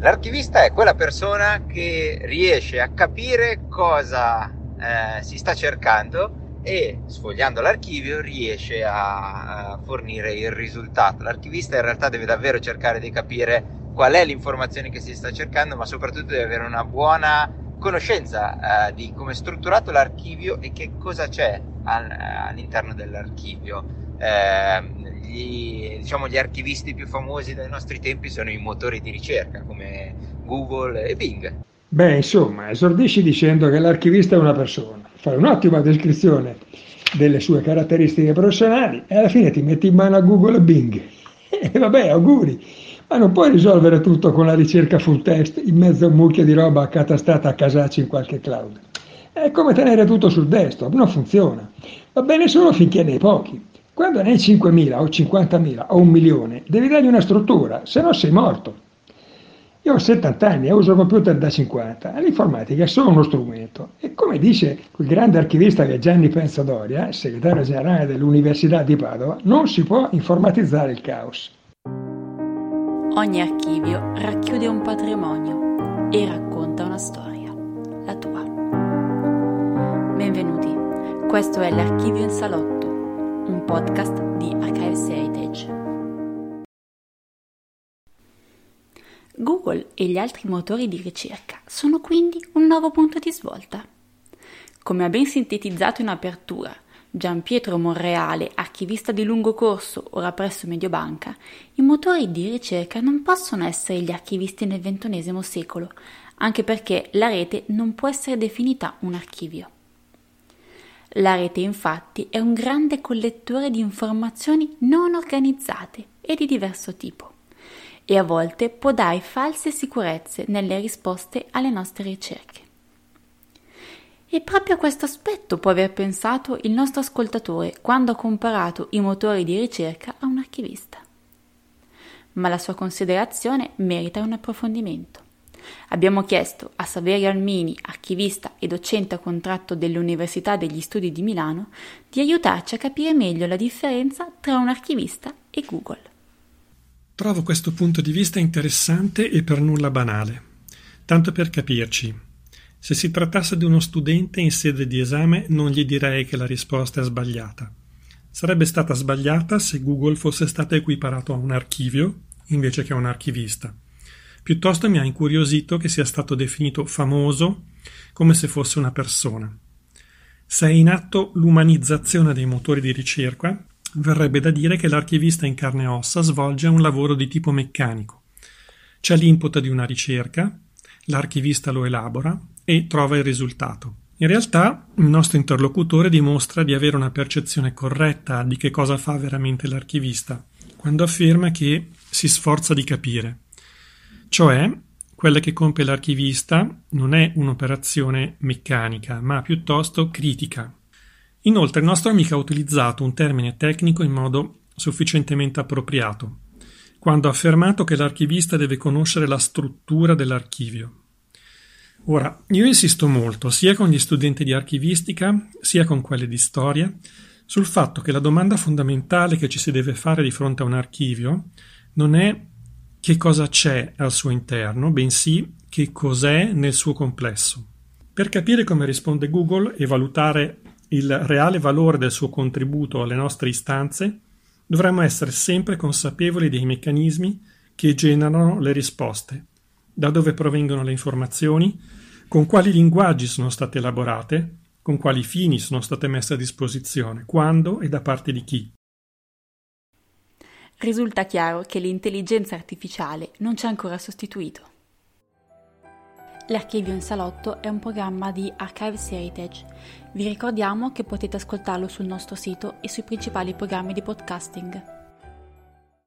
L'archivista è quella persona che riesce a capire cosa eh, si sta cercando e sfogliando l'archivio riesce a, a fornire il risultato. L'archivista in realtà deve davvero cercare di capire qual è l'informazione che si sta cercando, ma soprattutto deve avere una buona conoscenza eh, di come è strutturato l'archivio e che cosa c'è al, all'interno dell'archivio. Eh, gli, diciamo, gli archivisti più famosi dei nostri tempi sono i motori di ricerca come Google e Bing. Beh, insomma, esordisci dicendo che l'archivista è una persona, fai un'ottima descrizione delle sue caratteristiche professionali e alla fine ti metti in mano a Google e Bing. E vabbè, auguri, ma non puoi risolvere tutto con la ricerca full text in mezzo a un mucchio di roba accatastata a casacci in qualche cloud. È come tenere tutto sul desktop, non funziona. Va bene solo finché ne hai pochi. Quando ne hai 5.000 o 50.000 o un milione, devi dargli una struttura, se no sei morto. Io ho 70 anni e uso computer da 50. L'informatica è solo uno strumento. E come dice quel grande archivista che è Gianni Pensadoria, segretario generale dell'Università di Padova, non si può informatizzare il caos. Ogni archivio racchiude un patrimonio e racconta una storia, la tua. Benvenuti, questo è l'Archivio in Salotto, un podcast di Archives Heritage. Google e gli altri motori di ricerca sono quindi un nuovo punto di svolta. Come ha ben sintetizzato in apertura Gian Pietro Monreale, archivista di lungo corso ora presso Mediobanca, i motori di ricerca non possono essere gli archivisti nel XXI secolo, anche perché la rete non può essere definita un archivio. La rete infatti è un grande collettore di informazioni non organizzate e di diverso tipo e a volte può dare false sicurezze nelle risposte alle nostre ricerche. E proprio a questo aspetto può aver pensato il nostro ascoltatore quando ha comparato i motori di ricerca a un archivista. Ma la sua considerazione merita un approfondimento. Abbiamo chiesto a Saverio Almini, archivista e docente a contratto dell'Università degli Studi di Milano, di aiutarci a capire meglio la differenza tra un archivista e Google. Trovo questo punto di vista interessante e per nulla banale. Tanto per capirci, se si trattasse di uno studente in sede di esame non gli direi che la risposta è sbagliata. Sarebbe stata sbagliata se Google fosse stato equiparato a un archivio invece che a un archivista. Piuttosto mi ha incuriosito che sia stato definito famoso come se fosse una persona. Se è in atto l'umanizzazione dei motori di ricerca, Verrebbe da dire che l'archivista in carne e ossa svolge un lavoro di tipo meccanico. C'è l'input di una ricerca, l'archivista lo elabora e trova il risultato. In realtà il nostro interlocutore dimostra di avere una percezione corretta di che cosa fa veramente l'archivista, quando afferma che si sforza di capire. Cioè, quella che compie l'archivista non è un'operazione meccanica, ma piuttosto critica, Inoltre il nostro amico ha utilizzato un termine tecnico in modo sufficientemente appropriato, quando ha affermato che l'archivista deve conoscere la struttura dell'archivio. Ora, io insisto molto, sia con gli studenti di archivistica, sia con quelli di storia, sul fatto che la domanda fondamentale che ci si deve fare di fronte a un archivio non è che cosa c'è al suo interno, bensì che cos'è nel suo complesso. Per capire come risponde Google e valutare il reale valore del suo contributo alle nostre istanze, dovremmo essere sempre consapevoli dei meccanismi che generano le risposte, da dove provengono le informazioni, con quali linguaggi sono state elaborate, con quali fini sono state messe a disposizione, quando e da parte di chi. Risulta chiaro che l'intelligenza artificiale non ci ha ancora sostituito. L'Archivio in Salotto è un programma di Archives Heritage. Vi ricordiamo che potete ascoltarlo sul nostro sito e sui principali programmi di podcasting.